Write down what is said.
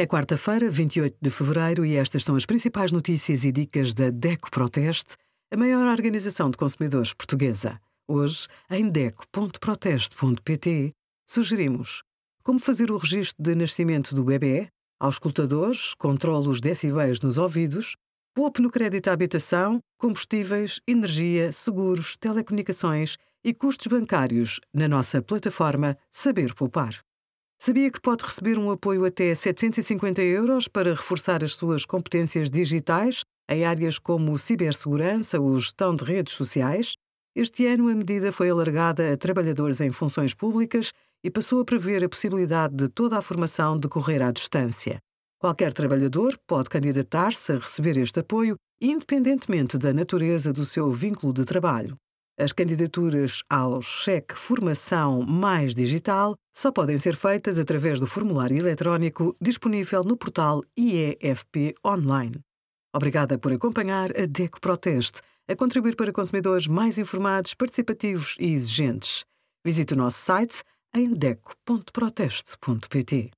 É quarta-feira, 28 de fevereiro, e estas são as principais notícias e dicas da DECO Proteste, a maior organização de consumidores portuguesa. Hoje, em DECO.proteste.pt, sugerimos como fazer o registro de nascimento do bebê, aos escutadores, controle os decibéis nos ouvidos, poupe no crédito à habitação, combustíveis, energia, seguros, telecomunicações e custos bancários na nossa plataforma Saber Poupar. Sabia que pode receber um apoio até 750 euros para reforçar as suas competências digitais em áreas como cibersegurança ou gestão de redes sociais? Este ano, a medida foi alargada a trabalhadores em funções públicas e passou a prever a possibilidade de toda a formação decorrer à distância. Qualquer trabalhador pode candidatar-se a receber este apoio, independentemente da natureza do seu vínculo de trabalho. As candidaturas ao cheque formação mais digital só podem ser feitas através do formulário eletrónico disponível no portal IEFP Online. Obrigada por acompanhar a DECO Proteste, a contribuir para consumidores mais informados, participativos e exigentes. Visite o nosso site em deco.proteste.pt.